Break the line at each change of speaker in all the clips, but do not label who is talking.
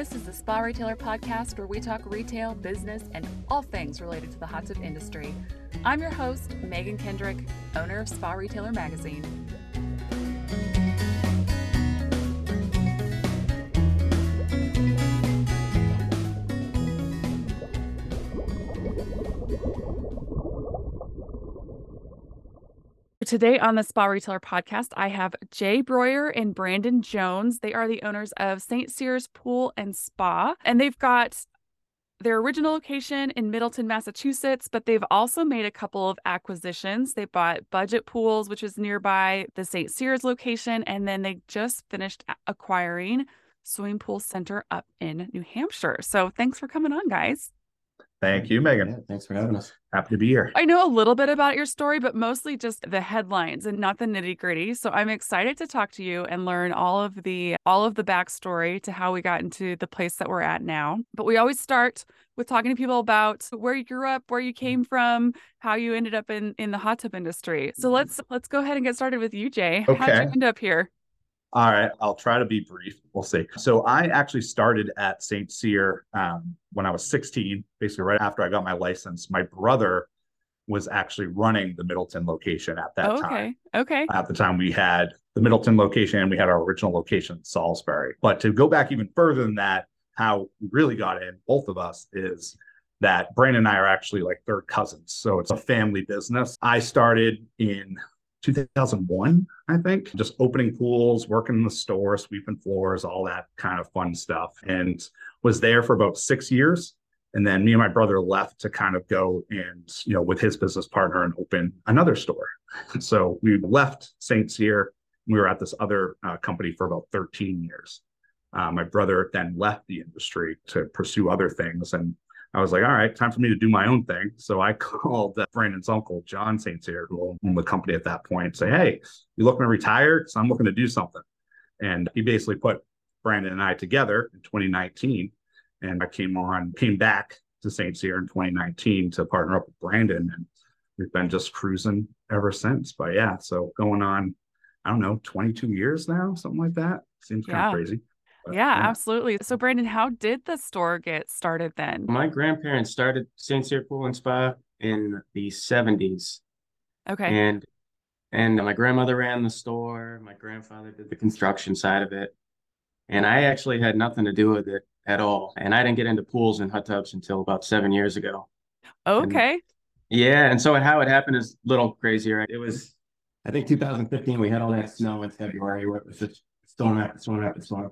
This is the Spa Retailer Podcast where we talk retail, business, and all things related to the hot tub industry. I'm your host, Megan Kendrick, owner of Spa Retailer Magazine. Today on the Spa Retailer podcast, I have Jay Broyer and Brandon Jones. They are the owners of St. Cyr's Pool and Spa, and they've got their original location in Middleton, Massachusetts, but they've also made a couple of acquisitions. They bought Budget Pools, which is nearby the St. Cyr's location, and then they just finished acquiring Swimming Pool Center up in New Hampshire. So thanks for coming on, guys.
Thank you, Megan.
Yeah, thanks for having us.
Happy to be here.
I know a little bit about your story, but mostly just the headlines and not the nitty gritty. So I'm excited to talk to you and learn all of the all of the backstory to how we got into the place that we're at now. But we always start with talking to people about where you grew up, where you mm-hmm. came from, how you ended up in in the hot tub industry. So mm-hmm. let's let's go ahead and get started with you, Jay.
Okay.
How'd you end up here?
All right, I'll try to be brief. We'll see. So I actually started at St. Cyr um, when I was 16, basically right after I got my license. My brother was actually running the Middleton location at that
Oh,
time.
okay. Okay.
At the time, we had the Middleton location and we had our original location in Salisbury. But to go back even further than that, how we really got in, both of us, is that Brandon and I are actually like third cousins. So it's a family business. I started in 2001, I think, just opening pools, working in the store, sweeping floors, all that kind of fun stuff. And was there for about six years. And then me and my brother left to kind of go and, you know, with his business partner and open another store. So we left St. Cyr. We were at this other uh, company for about 13 years. Uh, my brother then left the industry to pursue other things. And I was like, all right, time for me to do my own thing. So I called Brandon's uncle, John St. Cyr, who owned the company at that point, say, hey, you looking to retire? Because I'm looking to do something. And he basically put Brandon and I together in 2019. And I came on, came back to St. Cyr in 2019 to partner up with Brandon. And we've been just cruising ever since. But yeah, so going on, I don't know, 22 years now, something like that. Seems kind of crazy. But,
Yeah, absolutely. So Brandon, how did the store get started then?
My grandparents started St. Cyr Pool and Spa in the 70s.
Okay.
And and my grandmother ran the store. My grandfather did the construction side of it. And I actually had nothing to do with it at all. And I didn't get into pools and hot tubs until about seven years ago.
Okay.
Yeah. And so how it happened is a little crazier. It was, I think 2015, we had all that snow in February where it was just storm after storm after storm.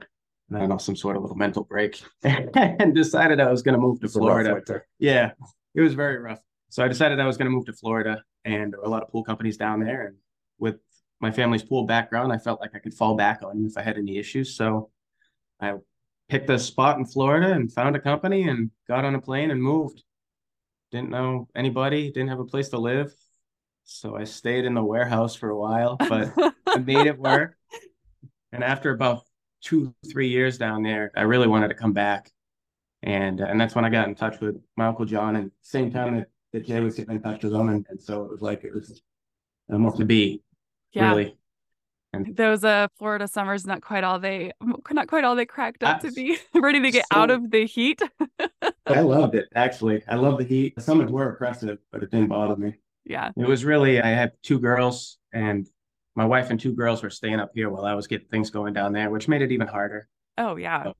And I don't know, some sort of little mental break and decided I was going to move to
It's
Florida. Yeah, it was very rough. So I decided I was going to move to Florida, and there were a lot of pool companies down there. And with my family's pool background, I felt like I could fall back on if I had any issues. So I picked a spot in Florida and found a company and got on a plane and moved. Didn't know anybody, didn't have a place to live. So I stayed in the warehouse for a while, but I made it work. And after about two, three years down there, I really wanted to come back. And and that's when I got in touch with my Uncle John and same time that, that Jay was getting in touch with him. And, and so it was like it was almost to be
Yeah.
really.
Those uh Florida summers not quite all they not quite all they cracked up to be ready to get out of the heat.
I loved it actually. I love the heat. The summers were oppressive, but it didn't bother me.
yeah.
It was really I had two girls and my wife and two girls were staying up here while I was getting things going down there, which made it even harder.
Oh yeah.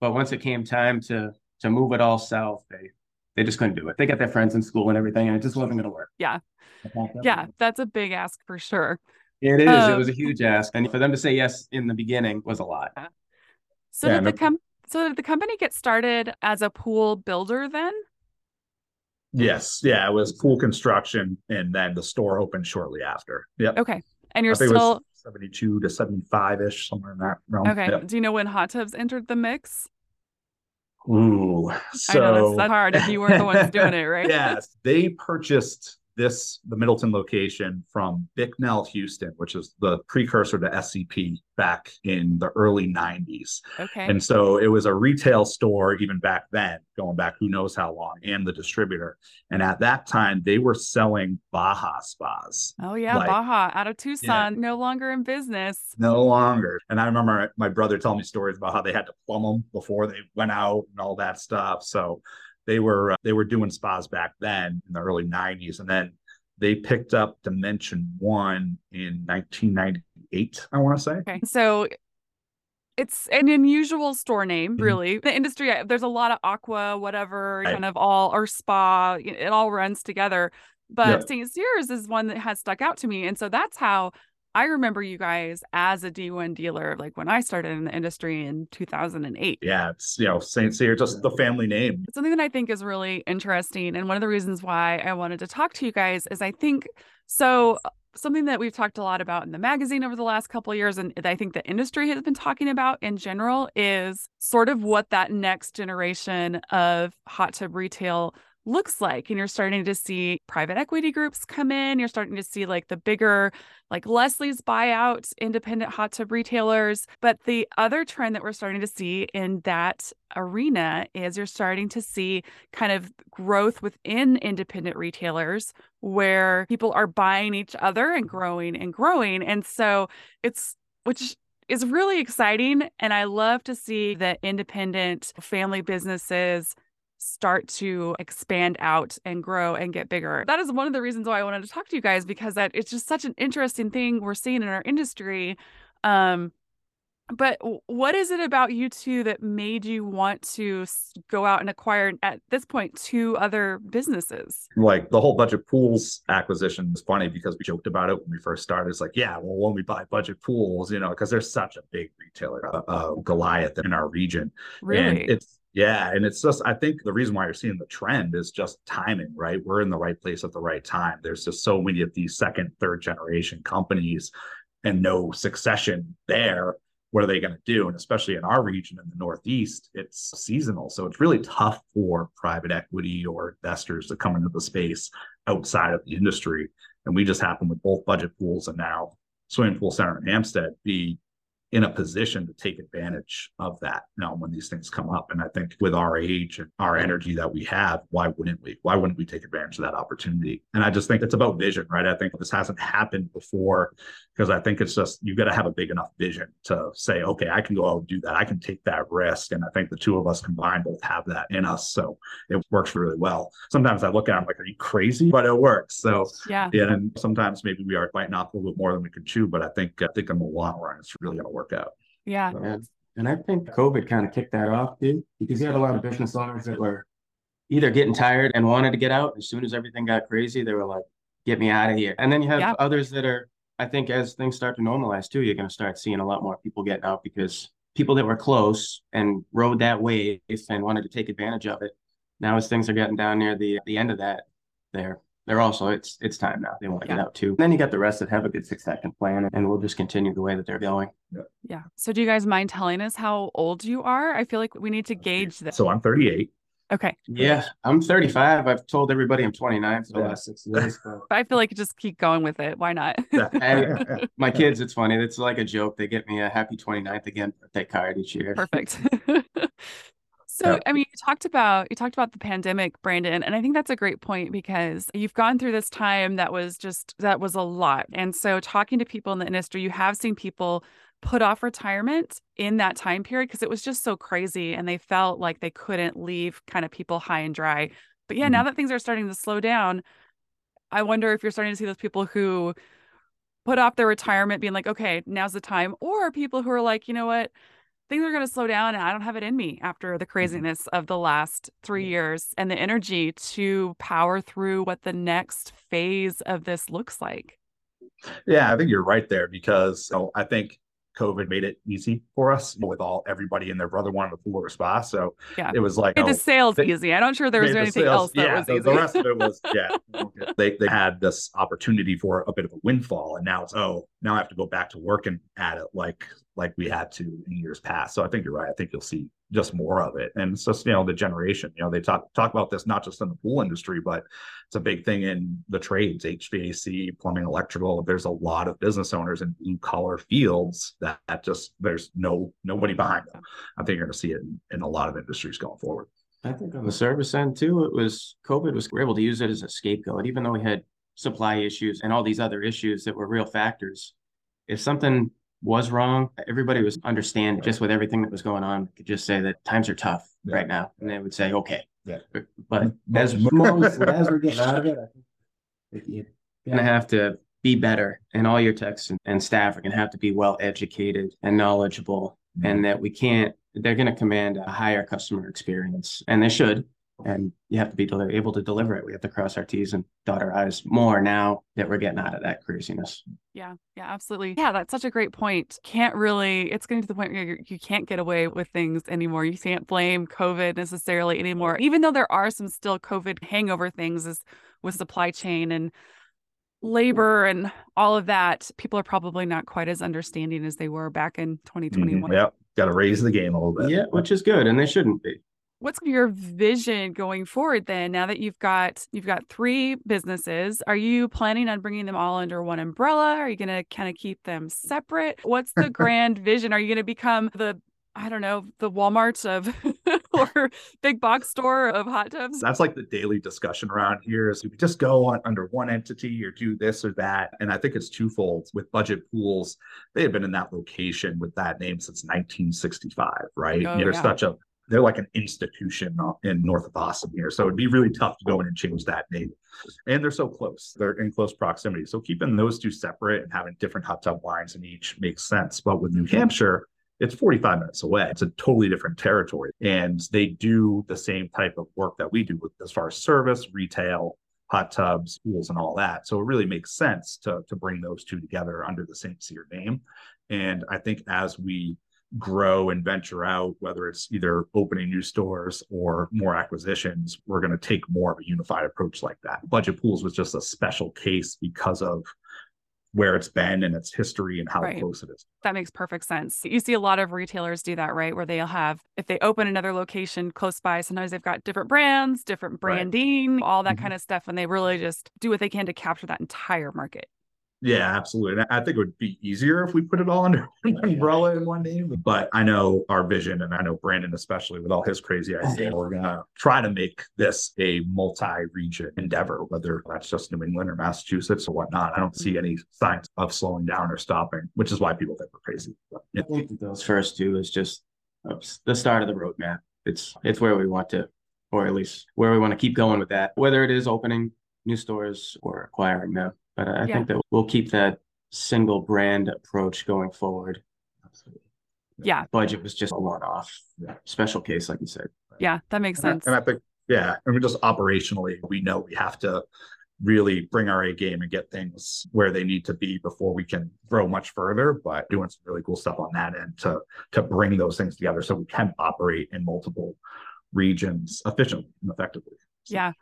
But once it came time to to move it all south, they they just couldn't do it. They got their friends in school and everything, and it just wasn't going to work.
Yeah.
I packed up
Yeah, that's a big ask for sure.
it is. it was a
Um,
huge ask, and for them to say yes in the beginning was a lot.
So
Yeah,
did the com- so did the company get started as a pool builder then?
Yes, yeah, it was pool construction, and then the store opened shortly after. Yep,
Okay. And you're
I think it was
still
seventy-two to seventy-five ish, somewhere in that realm.
okay.
Yep.
Do you know when hot tubs entered the mix?
Ooh,
I know
so
that's, that's hard if you weren't the ones doing it, right?
yes, they purchased this the Middleton location from Bicknell, Huston, which is the precursor to SCP back in the early 90s.
Okay.
And so it was a retail store even back then, going back who knows how long, and the distributor. And at that time, they were selling Baja spas.
oh yeah,
like-
Baja out of Tucson, no longer in business.
No longer. And I remember my brother telling me stories about how they had to plumb them before they went out and all that stuff. So they were uh, they were doing spas back then in the early 90s and then they picked up Dimension 1 in 1998, I want to say.
Okay. So it's an unusual store name,
Mhm.
really. The industry, uh, there's a lot of aqua, whatever,
Right.
kind of all, or spa, it all runs together. But. St. Cyr's is one that has stuck out to me. And so that's how I remember you guys as a D1 dealer, like when I started in the industry in 2008.
Yeah, it's you know, Saint Cyr, just the family name.
Something that I think is really interesting, and one of the reasons why I wanted to talk to you guys is I think so. uh, Something that we've talked a lot about in the magazine over the last couple of years, and I think the industry has been talking about in general, is sort of what that next generation of hot tub retail looks like. And you're starting to see private equity groups come in. You're starting to see like the bigger, like Leslie's buyout independent hot tub retailers. But the other trend that we're starting to see in that arena is you're starting to see kind of growth within independent retailers where people are buying each other and growing and growing. And so it's, which is really exciting. And I love to see that independent family businesses start to expand out and grow and get bigger. That is one of the reasons why I wanted to talk to you guys because that it's just such an interesting thing we're seeing in our industry. Um, but what is it about you two that made you want to go out and acquire at this point two other businesses?
Like the whole budget pools acquisition is funny because we joked about it when we first started. It's like, yeah, well, when we buy budget pools, you know, because they're such a big retailer, uh, uh, Goliath in our region. And
Really?
it's yeah, and it's just I think the reason why you're seeing the trend is just timing, right? We're in the right place at the right time. There's just so many of these second, third generation companies and no succession there. What are they going to do? And especially in our region in the Northeast, it's seasonal. So it's really tough for private equity or investors to come into the space outside of the industry. And we just happen with both budget pools and now swimming pool center in Hampstead be in a position to take advantage of that you know when these things come up. And i think with our age and our energy that we have why wouldn't we why wouldn't we take advantage of that opportunity? And i just think it's about vision right? I think this hasn't happened before because i think it's just you've got to have a big enough vision to say okay i can go out and do that. I can take that risk. And i think the two of us combined both have that in us. So it works really well. Sometimes i look at it I'm like are you crazy? But it works. So
yeah.
yeah, and sometimes maybe we are biting off a little bit more than we can chew, but I think I think in the long run, it's really going to work out.
Yeah.
Yeah. And I think COVID kind of kicked that off, too, because you had a lot of business owners that were either getting tired and wanted to get out. As soon as everything got crazy, they were like, get me out of here. And then you have
Yeah.
others that are, I think, as things start to normalize too, you're going to start seeing a lot more people getting out because people that were close and rode that wave and wanted to take advantage of it. Now, as things are getting down near the the end of that, they're they're also it's it's time now. They want to get out too. then you got the rest that have a good succession plan, and we'll just continue the way that they're going.
Yeah. yeah. So do you guys mind telling us how old you are? I feel like we need to gauge this.
So I'm 38.
Okay.
Yeah, I'm 35. I've told everybody I'm 29 for the
Yeah.
last six years. but
I feel like just keep going with it. Why not?
Hey. my kids, it's funny. It's like a joke. They get me a happy 29th again birthday card each year.
Perfect. So,
Yeah.
I mean, you talked about you talked about the pandemic, Brandon, and I think that's a great point because you've gone through this time that was just that was a lot. And so, talking to people in the industry, you have seen people put off retirement in that time period because it was just so crazy and they felt like they couldn't leave kind of people high and dry. But yeah, now mm-hmm. that things are starting to slow down, I wonder if you're starting to see those people who put off their retirement being like, okay, now's the time, or people who are like, you know what, things are going to slow down and I don't have it in me after the mm-hmm. craziness of the last three years and the energy to power through what the next phase of this looks like.
Yeah, I think you're right there because so I think COVID made it easy for us with all everybody and their brother wanted a or spa. So
Yeah.
it was like
Made
oh,
the sales
they-
easy. I'm not sure there was
made the
anything
sales-
else that
yeah,
was
the,
easy.
the rest of it was yeah. they they had this opportunity for a bit of a windfall, and now it's oh now I have to go back to working at it like like we had to in years past. So I think you're right. I think you'll see just more of it. And it's just, you know, the generation, you know, they talk talk about this not just in the pool industry, but it's a big thing in the trades, HVAC, plumbing, electrical. There's a lot of business owners in blue collar fields that, that just there's no nobody behind them. I think you're gonna see it in, in a lot of industries going forward.
I think on the service end too, it was COVID was we able to use it as a scapegoat, even though we had supply issues and all these other issues that were real factors. If something was wrong, everybody was understanding just with everything that was going on. Could just say that times are tough
Yeah.
right now, and they would say, okay.
Yeah.
But as
Most-
as we're getting out of it, I think you're gonna have to be better, and all your techs and, and staff are gonna have to be well educated and knowledgeable, and mm-hmm. that we can't. They're gonna command a higher customer experience, and they should. And you have to be deli- able to deliver it. We have to cross our T's and dot our I's more now that we're getting out of that craziness.
Yeah, yeah, absolutely. Yeah, that's such a great point. Can't really, it's getting to the point where you're, you can't get away with things anymore. You can't blame COVID necessarily anymore, even though there are some still COVID hangover things as with supply chain and labor and all of that. People are probably not quite as understanding as they were back in 2021.
Mhm. Yep. Got to raise the game a little bit.
Yeah, which is good, and they shouldn't be.
What's your vision going forward then? Now that you've got you've got three businesses, are you planning on bringing them all under one umbrella? Are you going to kind of keep them separate? What's the grand vision? Are you going to become the I don't know, the Walmart of or big box store of hot tubs?
That's like the daily discussion around here is do we just go on under one entity or do this or that? And I think it's twofold with budget pools. They have been in that location with that name since 1965, right?
Oh,
they're
yeah.
such a they're like an institution in north of Boston here. So it'd be really tough to go in and change that name. And they're so close. They're in close proximity. So keeping those two separate and having different hot tub lines in each makes sense. But with New Hampshire, it's 45 minutes away. It's a totally different territory. And they do the same type of work that we do with as far as service, retail, hot tubs, pools, and all that. So it really makes sense to, to bring those two together under the St. Cyr name. And I think as we grow and venture out, whether it's either opening new stores or more acquisitions, we're going to take more of a unified approach like that. Budget pools was just a special case because of where it's been and its history and how
Right.
close it is.
That makes perfect sense. You see a lot of retailers do that, right? Where they'll have, if they open another location close by, sometimes they've got different brands, different
Right.
branding, all that
Mhm.
kind of stuff. And they really just do what they can to capture that entire market.
Yeah, absolutely. And I think it would be easier if we put it all under one umbrella in one name. But I know our vision, and I know Brandon, especially with all his crazy oh, ideas, we're going to try to make this a multi region endeavor, whether that's just New England or Massachusetts or whatnot. I don't see any signs of slowing down or stopping, which is why people think we're crazy. But, yeah.
I think those first two is just the start of the roadmap. It's it's where we want to, or at least where we want to keep going with that. Whether it is opening new stores or acquiring them, but I
Yeah.
think that we'll keep that single brand approach going forward. Absolutely.
Yeah.
Budget was just a one-off,
Yeah.
special case, like you said.
Yeah, that makes
And I-
sense.
And I think, yeah, and we just operationally, we know we have to really bring our A game and get things where they need to be before we can grow much further. But doing some really cool stuff on that end to to bring those things together so we can operate in multiple regions efficiently and effectively. So-
Yeah.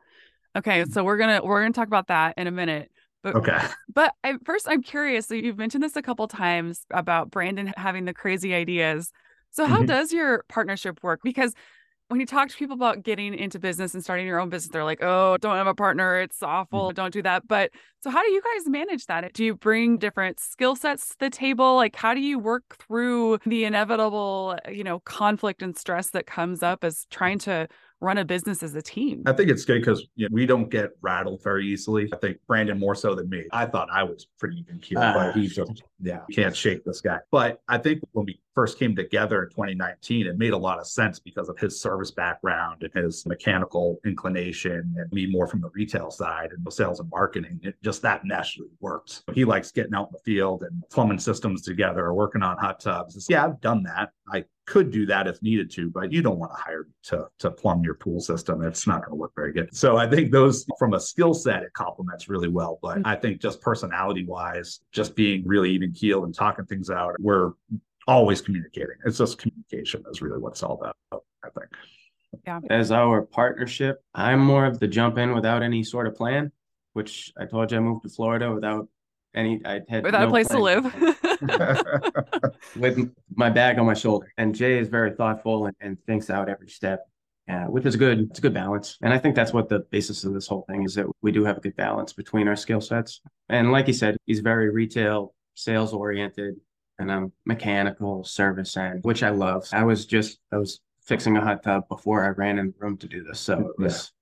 Okay, so we're gonna we're gonna talk about that in a minute. But
Okay.
but I, first, I'm curious. So you've mentioned this a couple times about Brandon having the crazy ideas. So how
Mhm.
does your partnership work? Because when you talk to people about getting into business and starting your own business, they're like, "Oh, don't have a partner. It's awful. Don't do that." But so how do you guys manage that? Do you bring different skill sets to the table? Like how do you work through the inevitable, you know, conflict and stress that comes up as trying to run a business as a team?
I think it's good because you know, we don't get rattled very easily. I think Brandon more so than me. I thought I was pretty even keel,
Ah.
but he's just yeah, you can't shake this guy. But I think when we first came together in 2019, it made a lot of sense because of his service background and his mechanical inclination, and me more from the retail side and the sales and marketing. It just that mesh really works. He likes getting out in the field and plumbing systems together, working on hot tubs. It's, yeah, I've done that. I could do that if needed to, but you don't want to hire to to plumb your pool system. It's not going to look very good. So I think those from a skill set it complements really well. But mm. I think just personality wise, just being really even keel and talking things out, we're always communicating. It's just communication is really what it's all about. I think. Yeah.
As our partnership, I'm more of the jump in without any sort of plan, which I told you I moved to Florida without any I had
Without a
no
place to live.
with my bag on my shoulder. And Jay is very thoughtful and, and thinks out every step, uh, which is good. It's a good balance. And I think that's what the basis of this whole thing is that we do have a good balance between our skill sets. And like he said, he's very retail, sales oriented, and I'm mechanical, service end, which I love. I was just, I was fixing a hot tub before I ran in the room to do this. So it was,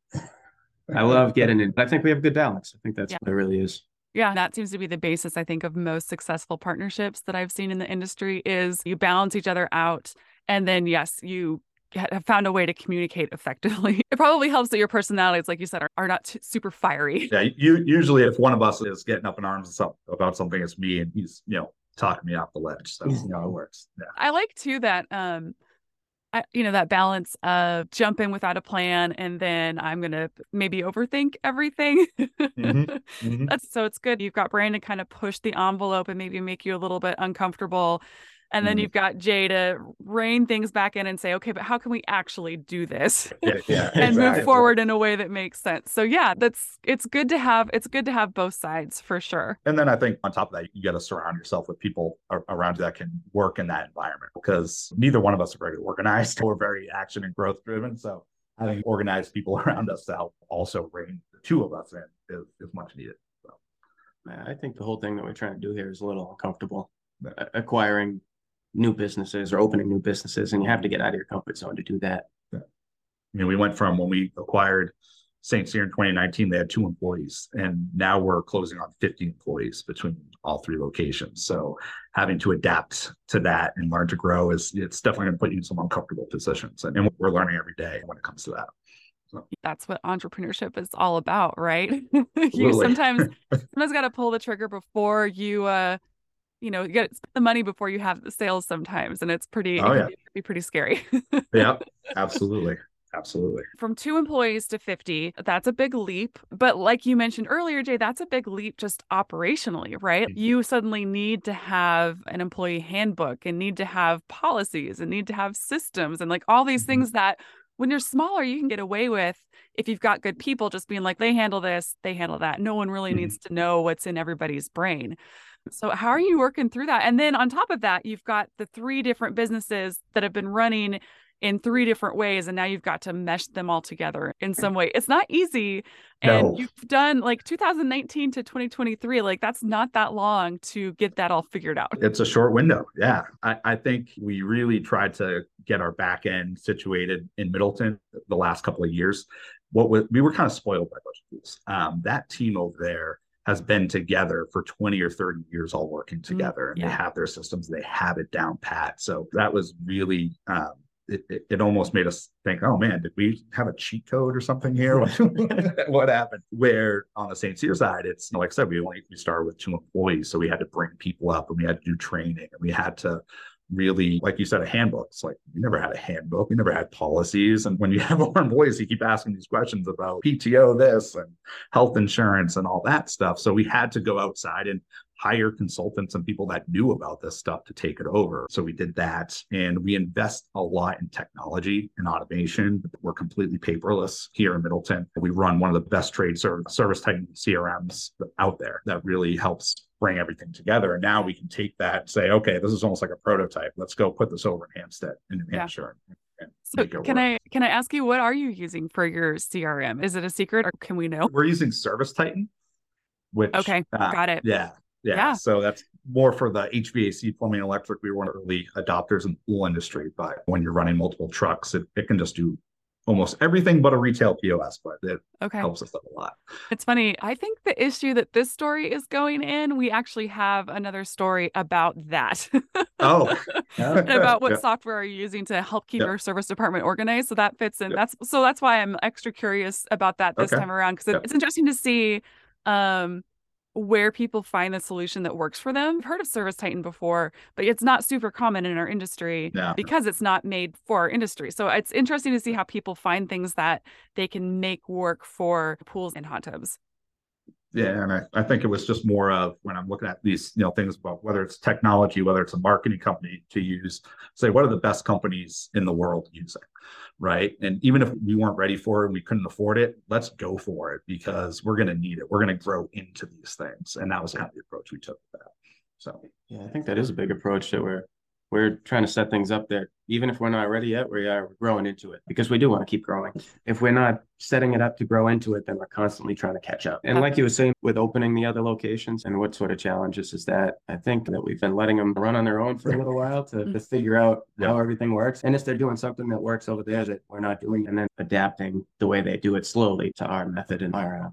I love getting in. I think we have a good balance. I think that's
Yeah.
what it really is.
Yeah, that seems to be the basis I think of most successful partnerships that I've seen in the industry is you balance each other out and then yes, you have found a way to communicate effectively. It probably helps that your personalities like you said are, are not too, super fiery.
Yeah, you usually if one of us is getting up in arms about something, it's me, and he's you know talking me off the ledge. So you know it works. Yeah.
I like too that um I, you know that balance of jump in without a plan and then I'm going to maybe overthink everything.
Mhm, mhm.
That's so it's good. You've got Brandon kind of push the envelope and maybe make you a little bit uncomfortable. And then
Mhm.
you've got Jay to rein things back in and say, okay, but how can we actually do this
Yeah, yeah,
and move forward in a way that makes sense? So yeah, that's it's good to have it's good to have both sides for sure.
And then I think on top of that, you got to surround yourself with people around you that can work in that environment because neither one of us are very organized. We're very action and growth driven. So having organized people around us to help also rein the two of us in is, is much needed. So
I think the whole thing that we're trying to do here is a little uncomfortable. Acquiring new businesses or opening new businesses, and you have to get out of your comfort zone to do that. Yeah.
I mean, we went from when we acquired St. Cyr in 2019, they had two employees, and now we're closing on 50 employees between all three locations. So having to adapt to that and learn to grow is it's definitely going to put you in some uncomfortable positions, and, and we're learning every day when it comes to that.
That's what entrepreneurship is all about, right? you
Absolutely.
sometimes sometimes got to pull the trigger before you uh you know, you got to spend the money before you have the sales sometimes and it's pretty
Oh,
it
yeah.
be- pretty scary.
Yeah, absolutely, absolutely.
From 2 employees to 50, that's a big leap, but like you mentioned earlier Jay, that's a big leap just operationally, right? You suddenly need to have an employee handbook and need to have policies and need to have systems and like all these
Mhm.
things that when you're smaller you can get away with if you've got good people just being like they handle this, they handle that. No one really
Mhm.
needs to know what's in everybody's brain. So how are you working through that? And then on top of that, you've got the three different businesses that have been running in three different ways and now you've got to mesh them all together in some way. It's not easy. And
No.
you've done like 2019 to 2023, like that's not that long to get that all figured out.
It's a short window. Yeah. I, I think we really tried to get our back end situated in Middleton the last couple of years. What was, we were kind of spoiled by budget pools. Um, that team over there has been together for 20 or 30 years, all working together. and
yeah.
They have their systems, they have it down pat. So that was really, um, it, it, it almost made us think, oh man, did we have a cheat code or something here? What, happened? Where on the St. Cyr side, it's like I said, we only we started with two employees, so we had to bring people up and we had to do training and we had to really, like you said, a handbook. It's like we never had a handbook, we never had policies. And when you have more employees, you keep asking these questions about PTO, this and health insurance and all that stuff. So we had to go outside and hire consultants and people that knew about this stuff to take it over. So we did that and we invest a lot in technology and automation. We're completely paperless here in Middleton. We run one of the best trade service, service type CRMs out there that really helps bring everything together. And now we can take that and say, okay, this is almost like a prototype. Let's go put this over in Hampstead in New
Yeah.
Hampshire. and- and
So can
work.
I can I ask you what are you using for your CRM? Is it a secret or can we know?
We're using Service Titan, which
Okay,
uh,
got it.
Yeah, yeah.
Yeah.
So that's more for the HVAC, plumbing, electric. We were one of the early adopters in the pool industry, but when you're running multiple trucks, it, it can just do almost everything but a retail POS, but it
Okay.
helps us out a lot.
It's funny. I think the issue that this story is going in, we actually have another story about that.
Oh,
and about what
Yeah.
software are you using to help keep
Yeah.
your service department organized. So that fits in.
Yeah.
That's so that's why I'm extra curious about that this
Okay.
time around because
Yeah.
it's interesting to see um where people find the solution that works for them. I've heard of Service Titan before, but it's not super common in our industry
Yeah.
because it's not made for our industry. So it's interesting to see how people find things that they can make work for pools and hot tubs.
Yeah, and I, I think it was just more of when I'm looking at these, you know, things about whether it's technology, whether it's a marketing company to use, say, what are the best companies in the world using, right? And even if we weren't ready for it and we couldn't afford it, let's go for it because we're going to need it. We're going to grow into these things, and that was kind of the approach we took with that. So
yeah, I think that is a big approach that we're we're trying to set things up that even if we're not ready yet, we are growing into it because we do want to keep growing. If we're not setting it up to grow into it, then we're constantly trying to catch up. And like you were saying with opening the other locations and what sort of challenges is that? I think that we've been letting them run on their own for a little while to, to figure out
Yeah.
how everything works. And if they're doing something that works over there that we're not doing, and then adapting the way they do it slowly to our method and our uh,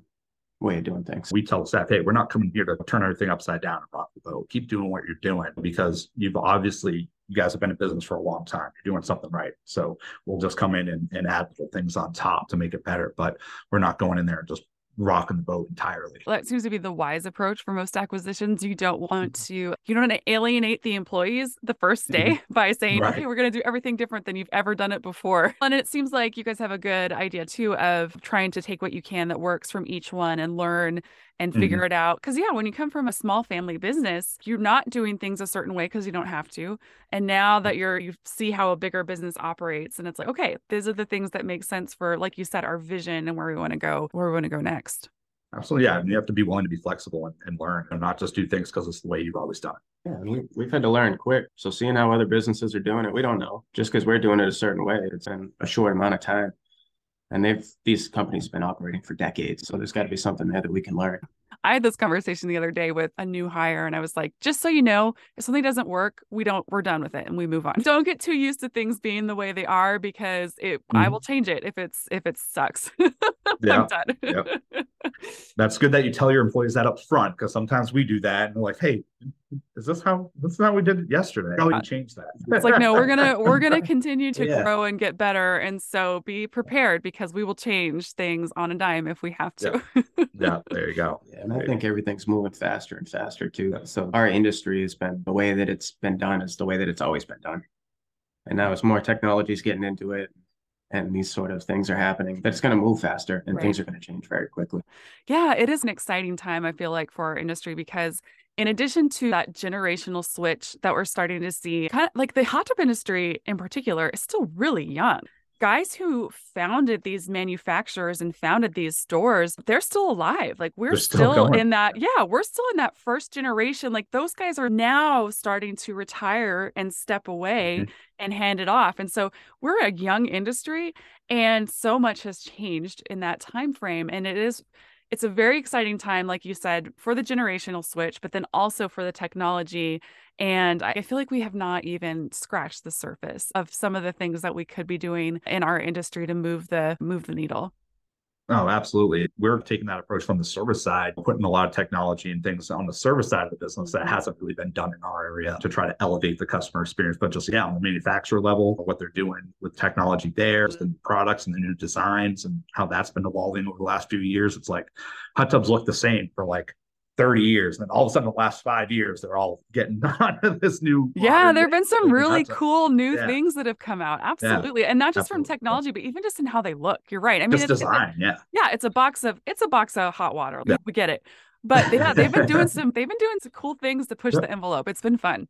way of doing things.
we tell staff, hey, we're not coming here to turn everything upside down and rock the boat. Keep doing what you're doing because you've obviously you guys have been in business for a long time. You're doing something right. So we'll just come in and, and add little things on top to make it better. But we're not going in there and just rocking the boat entirely.
That seems to be the wise approach for most acquisitions. You don't want mm-hmm. to, you don't want to alienate the employees the first mm-hmm. day by saying,
Right.
okay, we're going to do everything different than you've ever done it before. And it seems like you guys have a good idea too of trying to take what you can that works from each one and learn and mm-hmm. figure it out. Cause yeah, when you come from a small family business, you're not doing things a certain way because you don't have to. And now mm. that you're, you see how a bigger business operates and it's like, okay, these are the things that make sense for, like you said, our vision and where we want to go, where we want to go next.
Absolutely. Yeah. And you have to be willing to be flexible and, and learn and not just do things because it's the way you've always done it.
Yeah, and we, we've had to learn quick. So seeing how other businesses are doing it, we don't know. Just because we're doing it a certain way, it's in a short amount of time. And they've these companies have been operating for decades. So there's got to be something there that we can learn.
I had this conversation the other day with a new hire and I was like, just so you know, if something doesn't work, we don't we're done with it and we move on. Don't get too used to things being the way they are because it I
Mhm.
will change it if it's if it sucks.
Yeah.
I'm done.
Yep. That's good that you tell your employees that up front because sometimes we do that and they're like, hey, is this how this is how we did it yesterday? How we change that?
It's like, no, we're gonna we're gonna continue to
Yeah.
grow and get better. And so be prepared because we will change things on a dime if we have to.
yeah, there you go.
Yeah, and I think everything's moving faster and faster too. So our industry has been the way that it's been done is the way that it's always been done. And now as more technology's getting into it and these sort of things are happening, that it's going to move faster and things are going to change very quickly.
Yeah, it is an exciting time, I feel like, for our industry because in addition to that generational switch that we're starting to see, kind of like the hot tub industry in particular is still really young. Guys who founded these manufacturers and founded these stores, they're still alive. Like we're
They're still
still, in that, yeah, we're still in that first generation. Like those guys are now starting to retire and step away
Mhm.
and hand it off. And so we're a young industry and so much has changed in that time frame. And it is it's a very exciting time, like you said, for the generational switch, but then also for the technology. And I feel like we have not even scratched the surface of some of the things that we could be doing in our industry to move the move the needle.
Oh, absolutely. We're taking that approach from the service side, putting a lot of technology and things on the service side of the business that
Mhm.
hasn't really been done in our area to try to elevate the customer experience. But just, yeah, on the manufacturer level, what they're doing with technology there, the new products and the new designs and how that's been evolving over the last few years. It's like hot tubs look the same for like 30 years. And then all of a sudden, the last five years, they're all getting on this new.
Yeah, there have been some really
tubs.
cool new
Yeah.
things that have come out. Absolutely. And not just from technology, but even just in how they look. You're right. I mean,
Just
it's, it's
design. Yeah.
yeah, it's a box of it's a box of hot water.
Yeah.
We get it. But yeah, they've been doing some they've been doing some cool things to push the envelope. It's been fun.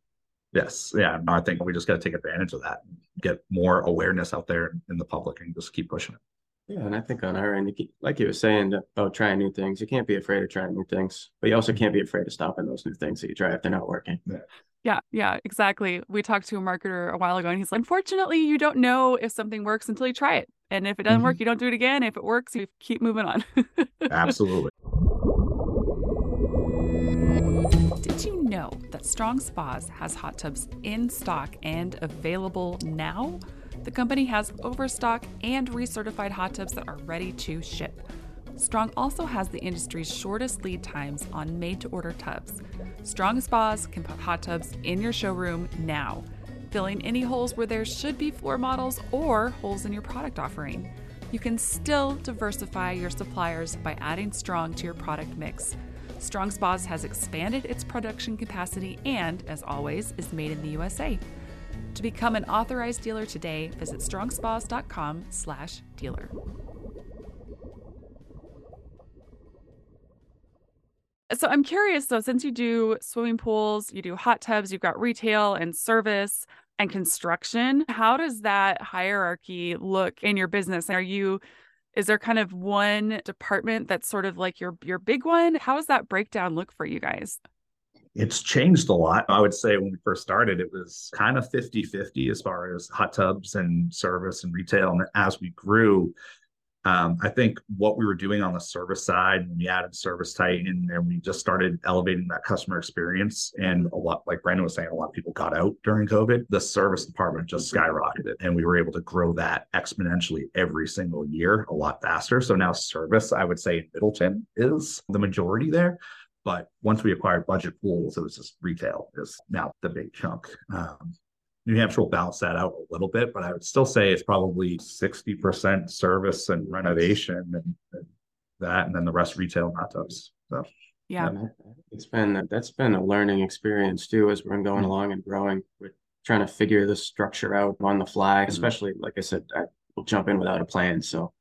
Yes. Yeah. I think we just got to take advantage of that, and get more awareness out there in the public and just keep pushing it.
Yeah, and I think on our end, like you were saying uh, about trying new things, you can't be afraid of trying new things, but you also mm-hmm. can't be afraid of stopping those new things that you try if they're not working.
Yeah, yeah, exactly. We talked to a marketer a while ago and he's like, unfortunately, you don't know if something works until you try it. And if it doesn't work, mm-hmm. you don't do it again. If it works, you keep moving on.
Absolutely.
Did you know that Strong Spas has hot tubs in stock and available now? The company has overstock and recertified hot tubs that are ready to ship. Strong also has the industry's shortest lead times on made to order tubs. Strong Spas can put hot tubs in your showroom now, filling any holes where there should be floor models or holes in your product offering. You can still diversify your suppliers by adding Strong to your product mix. Strong Spas has expanded its production capacity and, as always, is made in the USA. To become an authorized dealer today, visit strongspas.com/dealer. So I'm curious though, since you do swimming pools, you do hot tubs, you've got retail and service and construction, how does that hierarchy look in your business? Are you is there kind of one department that's sort of like your your big one? How does that breakdown look for you guys?
It's changed a lot. I would say when we first started, it was kind of 50 50 as far as hot tubs and service and retail. And as we grew, um, I think what we were doing on the service side, we added Service Titan, and we just started elevating that customer experience. And a lot, like Brandon was saying, a lot of people got out during COVID. The service department just skyrocketed, and we were able to grow that exponentially every single year, a lot faster. So now service, I would say, Middleton is the majority there. But once we acquired budget pools, it was just retail is now the big chunk. Um, New Hampshire will balance that out a little bit, but I would still say it's probably 60% service and renovation and, and that, and then the rest retail hot tubs. So
Yeah.
And It's been, that's been a learning experience too, as we're going
Mhm.
along and growing. We're trying to figure the structure out on the fly, especially, like I said, I will jump in without a plan, so.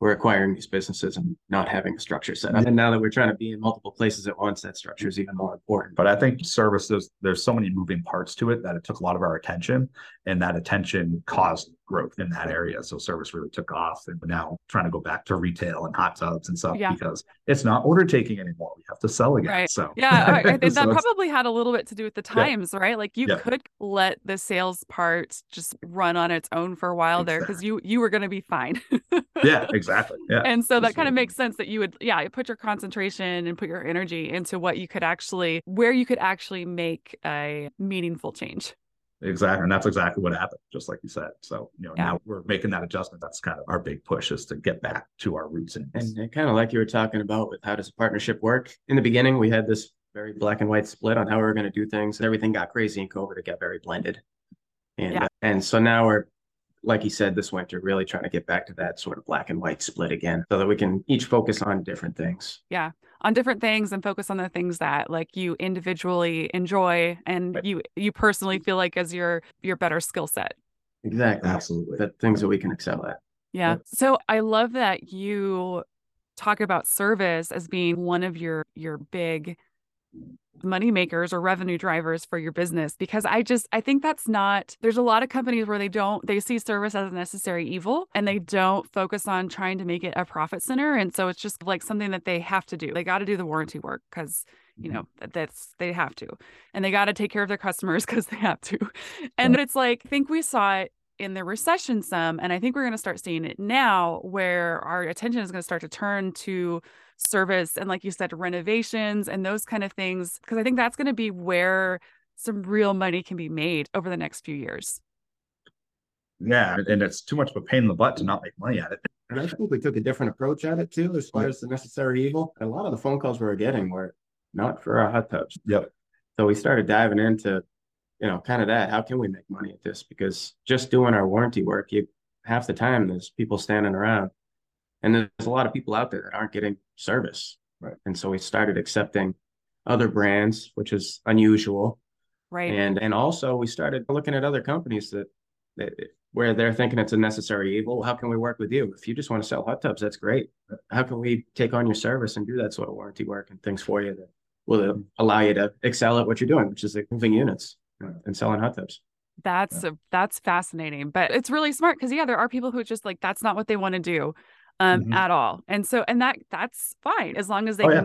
We're acquiring these businesses and not having a structure set up. And now that we're trying to be in multiple places at once, that structure is even more important.
But I think services, there's so many moving parts to it that it took a lot of our attention, and that attention caused growth in that area. So service really took off, and now trying to go back to retail and hot tubs and stuff
Yeah.
because it's not order taking anymore. We have to sell again.
Right.
So
Yeah, I, think that
So
probably had a little bit to do with the times, right? Like you
Yeah.
could let the sales part just run on its own for a while there because you you were going to be fine.
yeah, exactly. Yeah.
and so that kind of makes sense that you would yeah put your concentration and put your energy into what you could actually where you could actually make a meaningful change
Exactly. And that's exactly what happened, just like you said. So, you know,
Yeah.
now we're making that adjustment. That's kind of our big push is to get back to our roots. And,
And kind of like you were talking about with how does a partnership work? In the beginning, we had this very black and white split on how we were going to do things. And everything got crazy in COVID. It got very blended. And,
Yeah.
uh, and so now we're, like you said, this winter, really trying to get back to that sort of black and white split again so that we can each focus on different things.
On different things and focus on the things that like you individually enjoy and
Right.
you you personally feel like as your your better skill set
Exactly.
absolutely.
The things that we can excel at.
Yeah.
Yep.
So I love that you talk about service as being one of your your big money makers or revenue drivers for your business because I just I think that's not there's a lot of companies where they don't they see service as a necessary evil and they don't focus on trying to make it a profit center. And so it's just like something that they have to do. They got to do the warranty work cuz you mm-hmm. know that's they have to. And they got to take care of their customers because they have to. And it's like i think we saw it in the recession some and i think we're going to start seeing it now where our attention is going to start to turn to service and like you said renovations and those kind of things because i think that's going to be where some real money can be made over the next few years
Yeah. and- And it's too much of a pain in the butt to not make money at it.
And I think we took a different approach at it too, as far as the necessary evil. A lot of the phone calls we were getting were not for our hot tubs.
Yep.
So we started diving into, you know, kind of that. How can we make money at this? Because just doing our warranty work, you half the time there's people standing around, and there's a lot of people out there that aren't getting service.
Right.
And so we started accepting other brands, which is unusual.
right
And and also we started looking at other companies that, that where they're thinking it's a necessary evil. How can we work with you? If you just want to sell hot tubs, that's great. How can we take on your service and do that sort of warranty work and things for you that will allow you to excel at what you're doing, which is like moving units and selling hot tubs.
That's a, that's fascinating, but it's really smart because yeah, there are people who just like that's not what they want to do, um,
Mhm.
at all, and so and that that's fine as long as they
Oh, yeah.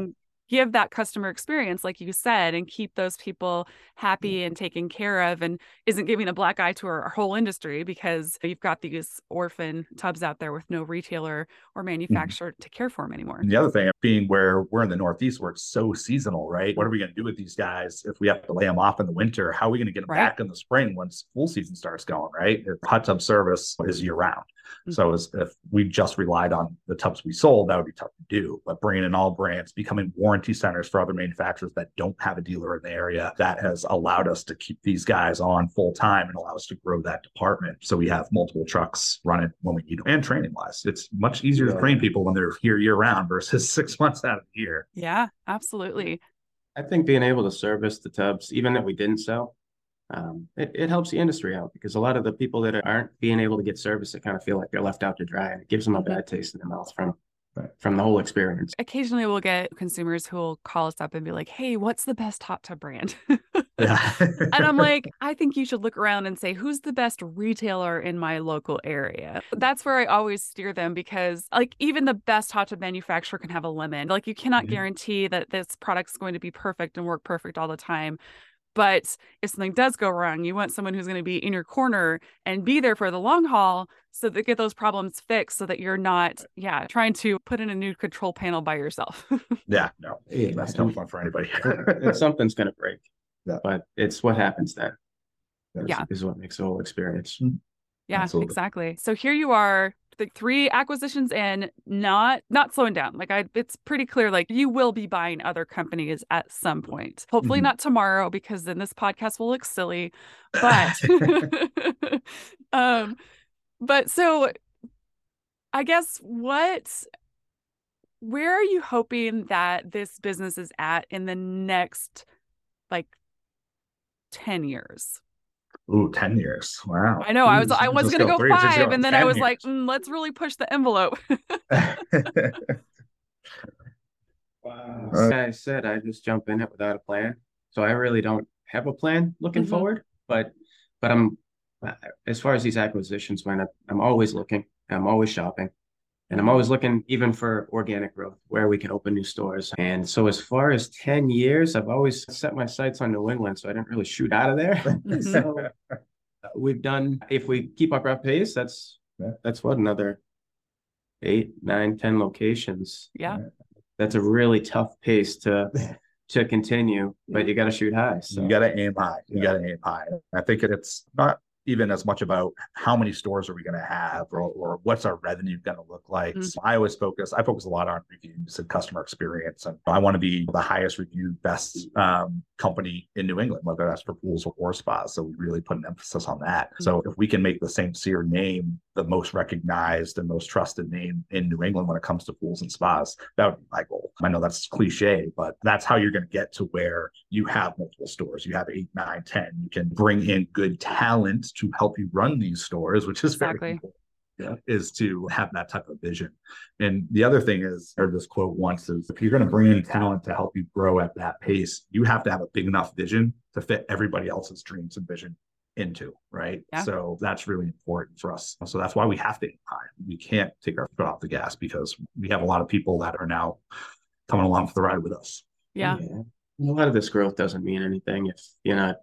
Give that customer experience, like you said, and keep those people happy and taken care of, and isn't giving a black eye to our, our whole industry because you've got these orphan tubs out there with no retailer or manufacturer to care for them anymore.
And the other thing being where we're in the Northeast, where it's so seasonal, right? What are we going to do with these guys if we have to lay them off in the winter? How are we going to get them
Right.
back in the spring once pool season starts going, right? Hot tub service is year round.
Mhm.
So as if we just relied on the tubs we sold, that would be tough to do. But bringing in all brands, becoming warranty centers for other manufacturers that don't have a dealer in the area, that has allowed us to keep these guys on full time and allow us to grow that department. So we have multiple trucks running when we need them. And training wise, it's much easier to train people when they're here year round versus six months out of the year.
Yeah, absolutely.
I think being able to service the tubs, even that we didn't sell, um, it, it helps the industry out because a lot of the people that aren't being able to get service, they kind of feel like they're left out to dry and it gives them a
Mhm.
bad taste in their mouth from
Right.
from the whole experience.
Occasionally we'll get consumers who will call us up and be like, "Hey, what's the best hot tub brand?"
Yeah.
and I'm like, I think you should look around and say, who's the best retailer in my local area? That's where I always steer them because, like, even the best hot tub manufacturer can have a lemon. Like, you cannot
Mhm.
guarantee that this product's going to be perfect and work perfect all the time. But if something does go wrong, you want someone who's going to be in your corner and be there for the long haul so that get those problems fixed so that you're not, yeah, trying to put in a new control panel by yourself.
yeah, no,
Yeah,
that's no fun for anybody.
Something's gonna break.
Yeah.
But it's what happens then. is-
Yeah.
Is what makes the whole experience. Mm-hmm.
Yeah,
Absolutely.
exactly. So here you are, the three acquisitions and not not slowing down. Like I it's pretty clear like you will be buying other companies at some point. Hopefully
Mhm.
not tomorrow because then this podcast will look silly. But um but so I guess what where are you hoping that this business is at in the next like 10 years?
Ooh, 10 years. Wow.
I know. I was I was gonna go
three, just
five, and then I
10
was like, "Mm, let's really push the envelope.
Wow.
Uh,
I said, I just jump in it without a plan. So I really don't have a plan looking
Mhm.
forward, but but I'm uh, as far as these acquisitions went, I'm always looking, I'm always shopping. And I'm always looking even for organic growth where we can open new stores. And so as far as 10 years, I've always set my sights on New England, so I didn't really shoot out of there. So uh, we've done if we keep up our pace, that's
Yeah.
that's what another eight, nine, ten locations
yeah,
that's a really tough pace to to continue, but you got to shoot high. So
You gotta aim high. You
Yeah.
gotta aim high. I think it's not even as much about how many stores are we gonna have or, or what's our revenue gonna look like.
Mm.
So I always focus, I focus a lot on reviews and customer experience. And I want to be the highest reviewed, best um, company in New England, whether that's for pools or spas. So we really put an emphasis on that. Mm-hmm. So if we can make the St. Cyr name the most recognized and most trusted name in New England when it comes to pools and spas, that would be my goal. I know that's cliche, but that's how you're going to get to where you have multiple stores. You have eight, nine, ten. You can bring in good talent to help you run these stores, which is
Exactly.
very important. Yeah, is to have that type of vision. And the other thing is, I heard this quote once is if you're going to bring in talent to help you grow at that pace, you have to have a big enough vision to fit everybody else's dreams and vision into, right?
Yeah.
So that's really important for us. So that's why we have to aim. We can't take our foot off the gas because we have a lot of people that are now coming along for the ride with us.
yeah,
A lot of this growth doesn't mean anything if you're not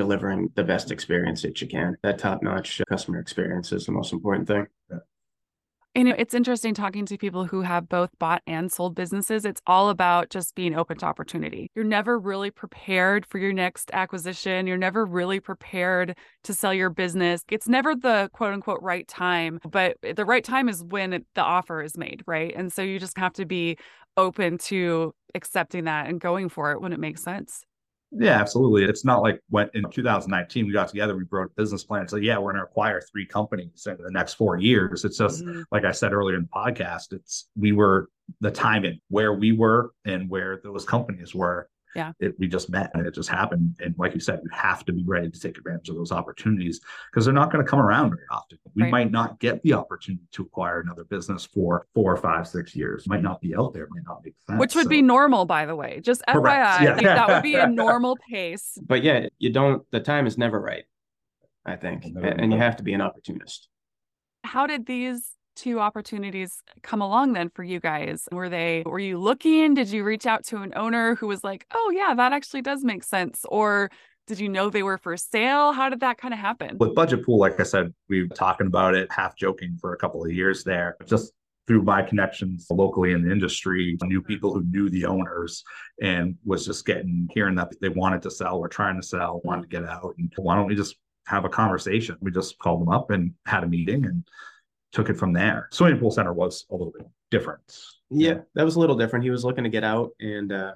delivering the best experience that you can. That top notch customer experience is the most important thing.
You know, it's interesting talking to people who have both bought and sold businesses. It's all about just being open to opportunity. You're never really prepared for your next acquisition. You're never really prepared to sell your business. It's never the quote unquote right time, but the right time is when the offer is made, right? And so you just have to be open to accepting that and going for it when it makes sense.
Yeah, absolutely. It's not like when in 2019 we got together, we wrote a business plan. So yeah, we're going to acquire three companies in the next four years. It's just
Mhm.
like I said earlier in the podcast. It's we were the timing where we were and where those companies were.
Yeah.
it, we just met and it just happened. And like you said, you have to be ready to take advantage of those opportunities because they're not going to come around very often. We
Right.
might not get the opportunity to acquire another business for four, five, six years. Might not be out there. Might not make sense.
Which would
So-
be normal, by the way. Just
Correct.
FYI,
Yeah.
like, that would be a normal pace.
But yeah, you don't, the time is never right, I think. And, and you have to be an opportunist.
how did these two opportunities come along then for you guys? Were they were you looking? Did you reach out to an owner who was like oh yeah that actually does make sense or did you know they were for sale? How did that kind of happen?
With budget pool like i said we were talking about it half joking for a couple of years there just through my connections locally in the industry knew people who knew the owners and was just getting hearing that they wanted to sell or trying to sell wanted to get out and why don't we just have a conversation? We just called them up and had a meeting and took it from there swimming pool center was a little bit different
Yeah, that was a little different. He was looking to get out and uh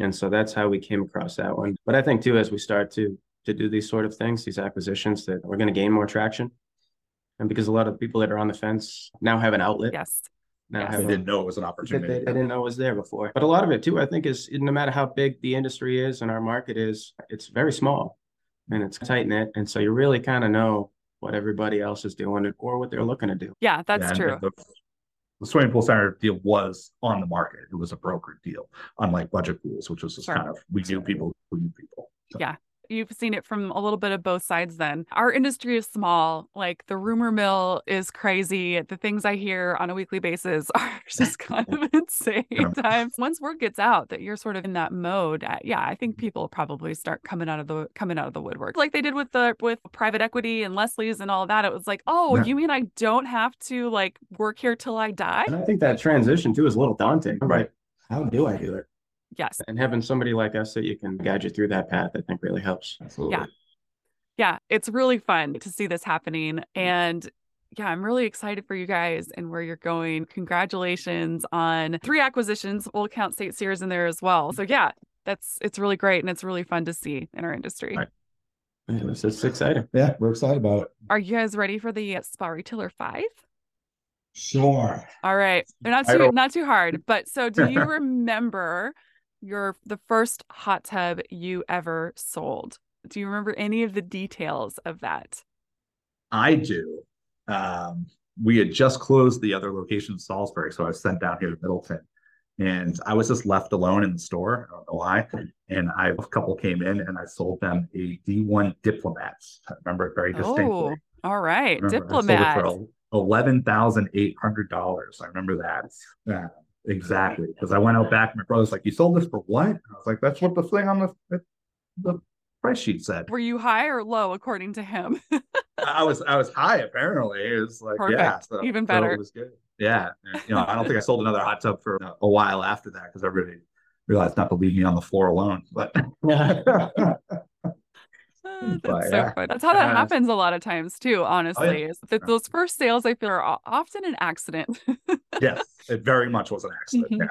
and so that's how we came across that one. But I think too, as we start to to do these sort of things, these acquisitions, that we're going to gain more traction. And because a lot of the people that are on the fence now have an outlet.
yes
Now
Yes.
i
have a-
didn't know it was an opportunity
they, they didn't know it was there before. But a lot of it too, I think, is no matter how big the industry is and our market is, it's very small and it's tight knit. And so you really kind of know what everybody else is doing or what they're looking to do.
yeah that's
and
true
the- the swimming pool center deal was on the market. It was a brokered deal, unlike budget pools, which was just
Sure.
kind of we knew people who knew people. So,
Yeah. You've seen it from a little bit of both sides then. Our industry is small. Like the rumor mill is crazy. The things I hear on a weekly basis are just kind of insane
Yeah.
times. Once word gets out that you're sort of in that mode, yeah, I think people probably start coming out of the coming out of the woodwork. Like they did with the with private equity and Leslie's and all that. It was like, "Oh,
Yeah.
you mean I don't have to like work here till I die?"
And I think that transition too is a little daunting.
Right.
How do I do it?
Yes.
And having somebody like us that you can guide you through that path, I think really helps.
Absolutely.
Yeah. Yeah, it's really fun to see this happening. And yeah, I'm really excited for you guys and where you're going. Congratulations on three acquisitions. We'll count St. Cyr's in there as well. So yeah, that's it's really great and it's really fun to see in our industry.
Right.
It's, it's exciting.
Yeah, we're excited about it.
Are you guys ready for the uh, Spa Retailer 5?
Sure.
All right. They're
Not
too not too hard. But so do you remember your the first hot tub you ever sold? Do you remember any of the details of that?
I do. Um, we had just closed the other location in Salisbury, so I was sent down here to Middleton, and I was just left alone in the store. I don't know why. And I a couple came in, and I sold them a D1 Diplomats. I remember it very distinctly.
Oh, all right.
Remember, I sold
Diplomat.
eleven thousand eight hundred dollars. I remember that. Yeah, exactly. Because I went out back, my brother's like, "You sold this for what?" And I was like, "That's what the thing on the the price sheet said."
Were you high or low according to him?
I was I was high apparently. It was like yeah, so-
Even
so
better.
It was good. Yeah, and, you know, I don't think I sold another hot tub for a while after that because everybody realized not to leave me on the floor alone. But But,
That's so
yeah.
fun. That's how that
Yeah.
happens a lot of times too, honestly. is that those first sales I feel are often an accident.
yes, it very much was an accident.
Mhm.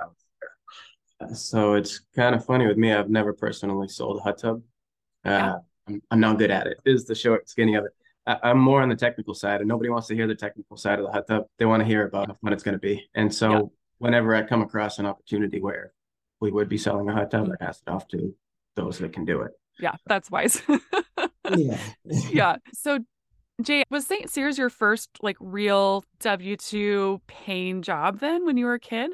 Yeah.
So it's kind of funny with me. I've never personally sold a hot tub. Uh,
Yeah.
I'm, I'm not good at it. Is the short, skinny of it. I, I'm more on the technical side, and nobody wants to hear the technical side of the hot tub. They want to hear about what it's going to be. And so,
Yeah.
whenever I come across an opportunity where we would be selling a hot tub, I pass it off to those that can do it.
yeah, that's wise.
Yeah.
yeah. So Jay, was St. Cyr's your first like real W two paying job then when you were a kid?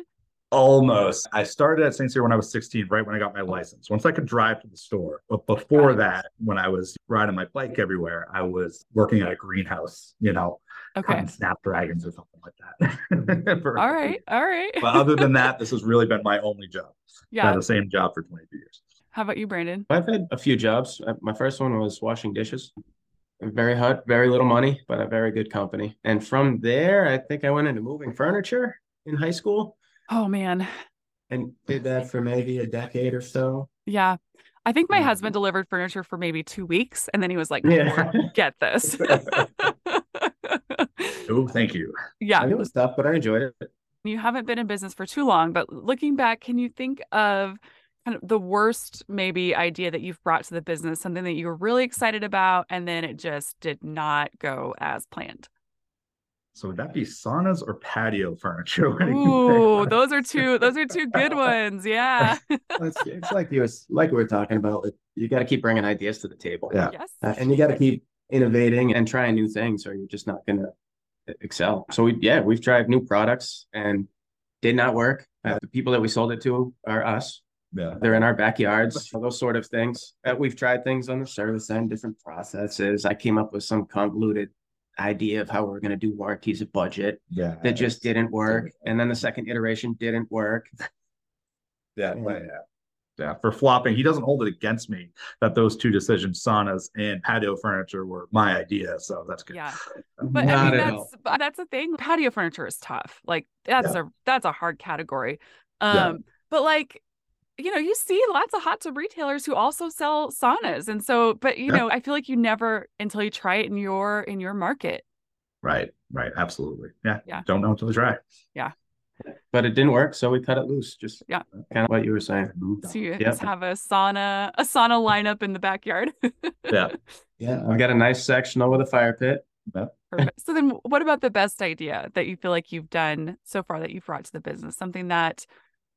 Almost. I started at St. Cyr when I was 16, right when I got my license. Once I could drive to the store. But before that, when I was riding my bike everywhere, I was working at a greenhouse, you know,
Okay.
hunting snapdragons or something like that. For-
All right. All right.
But other than that, this has really been my only job.
Yeah.
the same job for 22 years.
How about you, Brandon?
I've had a few jobs. Uh, My first one was washing dishes. Very hot, very little money, but a very good company. And from there, I think I went into moving furniture in high school
Oh man.
and did that for maybe a decade or so.
Yeah. I think my
Mhm.
husband delivered furniture for maybe two weeks and then he was like,
Yeah.
get this.
Oh, thank you.
yeah.
It was tough, but I enjoyed it.
You haven't been in business for too long, but looking back, can you think of kind of the worst maybe idea that you've brought to the business, something that you were really excited about and then it just did not go as planned?
So would that be saunas or patio furniture? What do you
Ooh, those are two those are two good ones. Yeah.
It's, it's like you was like we were talking about. like, You got to keep bringing ideas to the table.
Yeah.
yes.
Uh, and you got to keep innovating and trying new things, or you're just not gonna excel. So we, yeah, we've tried new products and did not work. Uh, the people that we sold it to are us.
Yeah.
They're in our backyards, those sort of things. Uh, we've tried things on the service end, different processes. I came up with some convoluted idea of how we are going to do warranties at budget
Yeah.
that just didn't work. And then the second iteration didn't work.
Yeah, well, yeah. Yeah, for flopping, he doesn't hold it against me that those two decisions, saunas and patio furniture, were my idea. So that's good.
Yeah. But I mean
at
that's
all.
but that's the thing. Patio furniture is tough. Like that's a that's a hard category. Um
Yeah.
but like you know, you see lots of hot tub retailers who also sell saunas. And so but you
Yeah.
know, I feel like you never until you try it in your in your market.
Right, right, absolutely. Yeah,
Yeah.
Don't know until you try. Yeah.
But it didn't work, so we cut it loose. Just
Yeah.
kind of what you were saying.
So you
Yep.
just have a sauna a sauna lineup in the backyard.
Yeah.
Yeah, I've got a nice sectional with a fire pit.
Perfect. So then what about the best idea that you feel like you've done so far that you've brought to the business? Something that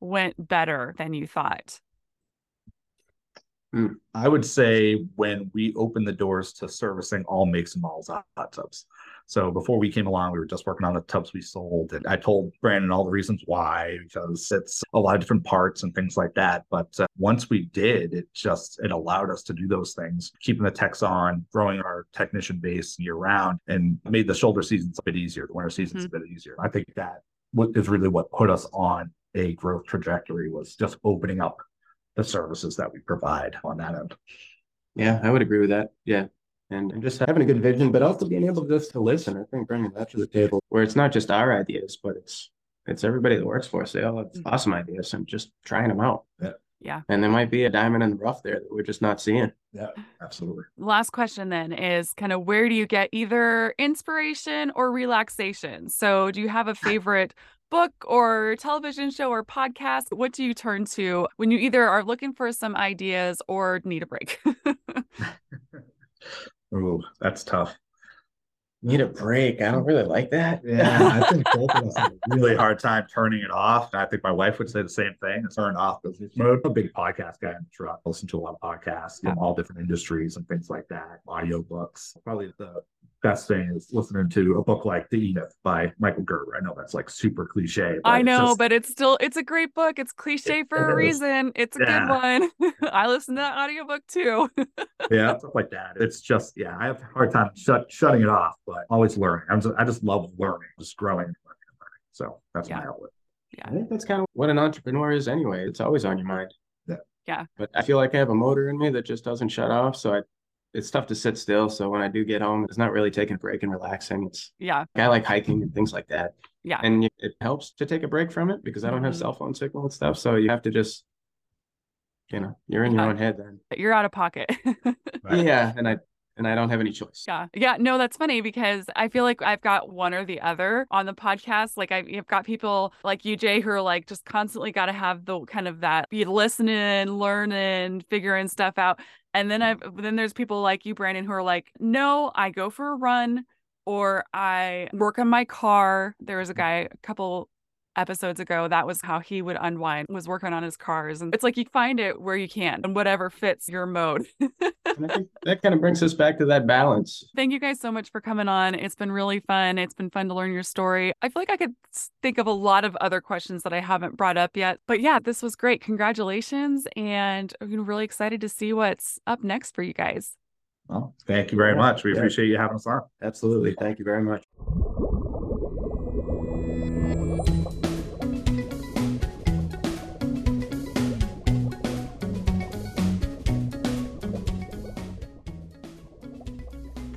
went better than you thought.
I would say when we opened the doors to servicing all makes and models of hot tubs. So before we came along, we were just working on the tubs we sold. And I told Brandon all the reasons why, because it's a lot of different parts and things like that. But uh, once we did, it just, it allowed us to do those things, keeping the techs on, growing our technician base year round and made the shoulder seasons a bit easier. The winter seasons a bit easier. I think that is really what put us on a growth trajectory was just opening up the services that we provide on that end.
Yeah, I would agree with that. Yeah. And, and just having a good vision, but also being able just to listen. I think bringing that to the table where it's not just our ideas, but it's it's everybody that works for us. They all have
Mhm.
awesome ideas and just trying them out.
Yeah.
Yeah.
And there might be a diamond in the rough there that we're just not seeing.
Yeah, absolutely.
Last question then is kind of where do you get either inspiration or relaxation? So, do you have a favorite book or television show or podcast? What do you turn to when you either are looking for some ideas or need a break?
Oh, that's tough.
Need a break. I don't really like that.
Yeah, I think both of us have a really hard time turning it off. And I think my wife would say the same thing. It's turn off business mode. I'm a big podcast guy in the truck. I listen to a lot of podcasts from all different industries and things like that. Audio books. Probably the best thing is listening to a book like The E-Myth by Michael Gerber. I know that's like super cliche.
I know,
just-
but it's still it's a great book. It's cliche
It-
for a
it is.
reason. It's a
Yeah.
good one. I listen to that audiobook too.
yeah, stuff like that. It's just yeah, I have a hard time shut, shutting it off, but always learning. I'm just, I just love learning, just growing, and learning, and learning. So that's my outlet. Yeah.
I think that's kind of what an entrepreneur is anyway. It's always on your mind.
Yeah.
Yeah.
But I feel like I have a motor in me that just doesn't shut off. So I, it's tough to sit still. So when I do get home, it's not really taking a break and relaxing. It's
yeah.
I like hiking and things like that.
Yeah.
And it helps to take a break from it because I don't have
Mhm.
cell phone signal and stuff. So you have to just, you know, you're in
Yeah.
your own head then.
You're out of pocket.
Right.
Yeah. And I, and I don't have any choice.
Yeah. Yeah. No, that's funny because I feel like I've got one or the other on the podcast. Like I've, got people like you, Jay, who are like just constantly got to have the kind of that be listening, learning, figuring stuff out. And then I've, then there's people like you, Brandon, who are like, no, I go for a run or I work on my car. There was a mm. guy a couple episodes ago that was how he would unwind was working on his cars and it's like you find it where you can and whatever fits your mode
And I think that kind of brings us back to that balance.
Thank you guys so much for coming on. It's been really fun. It's been fun to learn your story. I feel like I could think of a lot of other questions that I haven't brought up yet. But yeah, this was great. Congratulations. And I'm really excited to see what's up next for you guys.
Well, thank you very much. We
Yeah.
appreciate you having us on.
Absolutely. Thank you very much.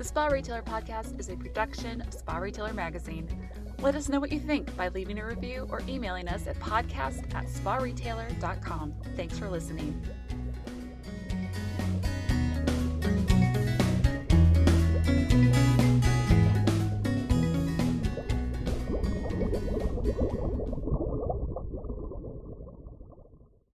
Spa Retailer Podcast is a production of Spa Retailer Magazine. Let us know what you think by leaving a review or emailing us at podcast at sparetailer.com. Thanks for listening.